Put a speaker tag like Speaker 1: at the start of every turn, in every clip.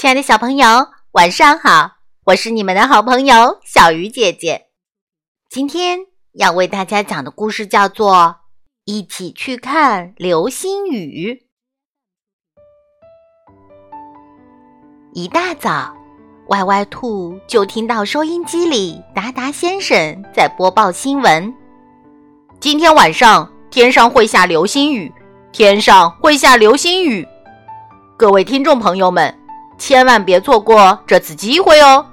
Speaker 1: 亲爱的小朋友，晚上好！我是你们的好朋友小鱼姐姐。今天要为大家讲的故事叫做《一起去看流星雨》。一大早，歪歪兔就听到收音机里达达先生在播报新闻：今天晚上天上会下流星雨，天上会下流星雨。各位听众朋友们。千万别错过这次机会哦！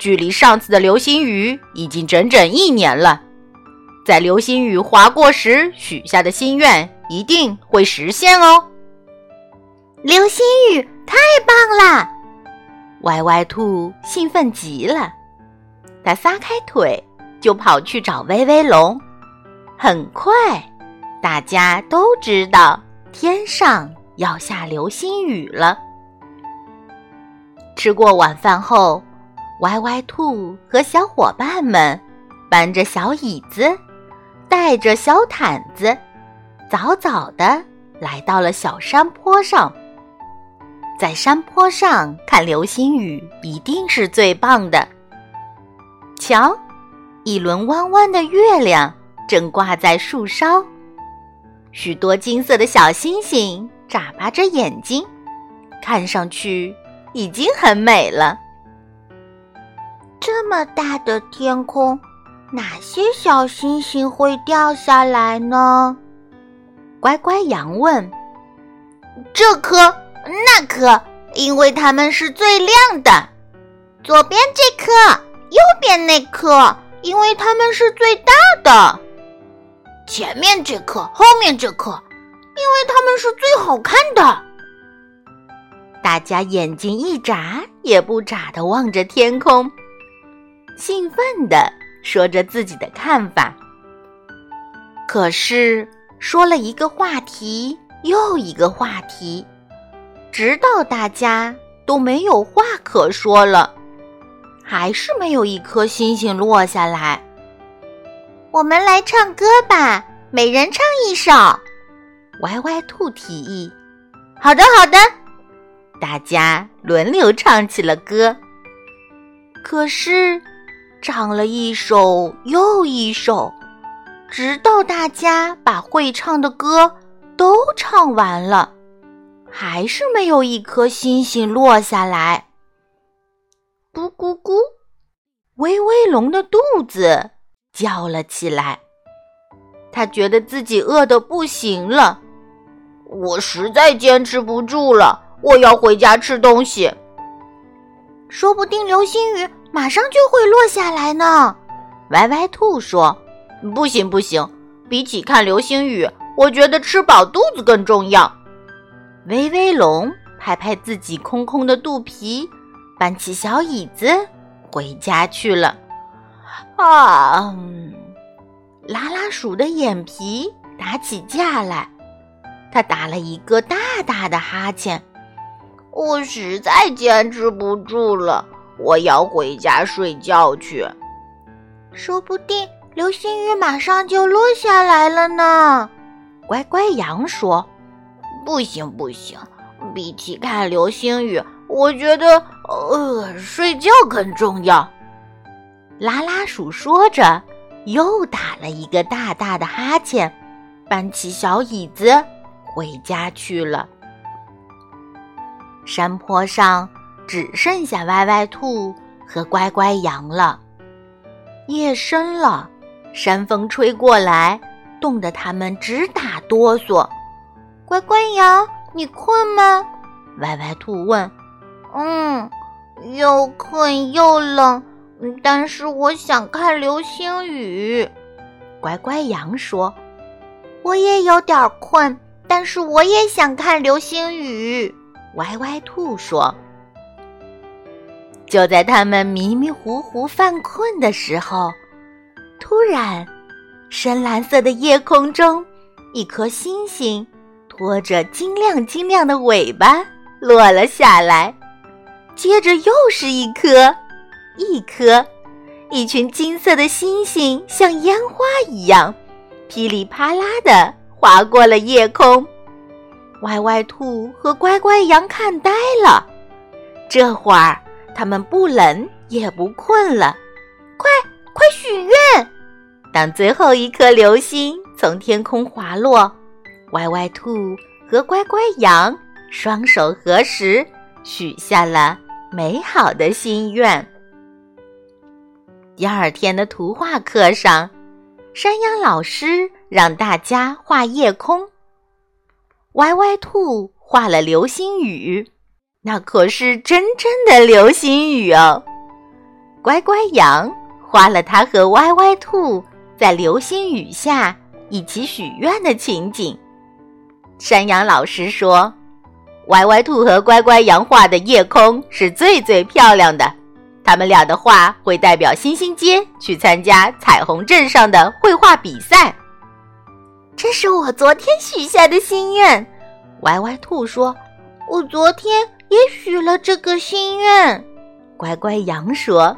Speaker 1: 距离上次的流星雨已经整整一年了，在流星雨划过时许下的心愿一定会实现哦！
Speaker 2: 流星雨太棒了！
Speaker 1: 歪歪兔兴奋极了，它撒开腿就跑去找威威龙。很快，大家都知道天上要下流星雨了。吃过晚饭后，歪歪兔和小伙伴们搬着小椅子，带着小毯子，早早的来到了小山坡上。在山坡上看流星雨一定是最棒的。瞧，一轮弯弯的月亮正挂在树梢，许多金色的小星星眨巴着眼睛，看上去。已经很美了。
Speaker 2: 这么大的天空，哪些小星星会掉下来呢？
Speaker 1: 乖乖羊问。
Speaker 2: 这颗，那颗，因为它们是最亮的。左边这颗，右边那颗，因为它们是最大的。前面这颗，后面这颗，因为它们是最好看的。
Speaker 1: 大家眼睛一眨也不眨的望着天空，兴奋地说着自己的看法。可是说了一个话题又一个话题，直到大家都没有话可说了，还是没有一颗星星落下来。
Speaker 2: 我们来唱歌吧，每人唱一首。
Speaker 1: 歪歪兔提议：“
Speaker 2: 好的，好的。”
Speaker 1: 大家轮流唱起了歌，可是唱了一首又一首，直到大家把会唱的歌都唱完了，还是没有一颗星星落下来。咕咕咕，威威龙的肚子叫了起来，他觉得自己饿得不行了，
Speaker 2: 我实在坚持不住了。我要回家吃东西。说不定流星雨马上就会落下来呢。
Speaker 1: 歪歪兔说：“不行不行，比起看流星雨，我觉得吃饱肚子更重要。”威威龙拍拍自己空空的肚皮，搬起小椅子回家去了。啊，拉拉鼠的眼皮打起架来，他打了一个大大的哈欠。
Speaker 2: 我实在坚持不住了，我要回家睡觉去。说不定流星雨马上就落下来了呢。
Speaker 1: 乖乖羊说：“
Speaker 2: 不行不行，比起看流星雨，我觉得呃睡觉更重要。”
Speaker 1: 拉拉鼠说着，又打了一个大大的哈欠，搬起小椅子回家去了。山坡上只剩下歪歪兔和乖乖羊了。夜深了，山风吹过来，冻得它们直打哆嗦。
Speaker 2: 乖乖羊，你困吗？
Speaker 1: 歪歪兔问。
Speaker 2: 嗯，又困又冷，但是我想看流星雨。
Speaker 1: 乖乖羊说。
Speaker 2: 我也有点困，但是我也想看流星雨。
Speaker 1: 歪歪兔说：“就在他们迷迷糊糊犯困的时候，突然，深蓝色的夜空中，一颗星星拖着晶亮晶亮的尾巴落了下来。接着又是一颗，一颗，一群金色的星星像烟花一样，噼里啪啦的划过了夜空。”歪歪兔和乖乖羊看呆了，这会儿他们不冷也不困了，
Speaker 2: 快快许愿！
Speaker 1: 当最后一颗流星从天空滑落，歪歪兔和乖乖羊双手合十，许下了美好的心愿。第二天的图画课上，山羊老师让大家画夜空。歪歪兔画了流星雨，那可是真正的流星雨哦。乖乖羊画了他和歪歪兔在流星雨下一起许愿的情景。山羊老师说：“歪歪兔和乖乖羊画的夜空是最最漂亮的，他们俩的画会代表星星街去参加彩虹镇上的绘画比赛。”
Speaker 2: 这是我昨天许下的心愿，歪歪兔说：“我昨天也许了这个心愿。”
Speaker 1: 乖乖羊说：“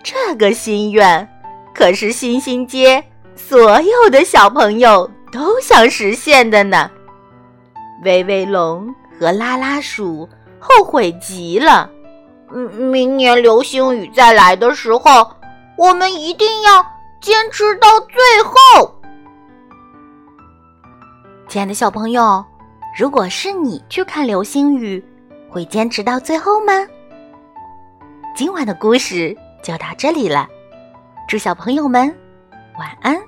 Speaker 1: 这个心愿可是星星街所有的小朋友都想实现的呢。”威威龙和拉拉鼠后悔极了。
Speaker 2: 嗯，明年流星雨再来的时候，我们一定要坚持到最后。
Speaker 1: 亲爱的小朋友，如果是你去看流星雨，会坚持到最后吗？今晚的故事就到这里了，祝小朋友们晚安。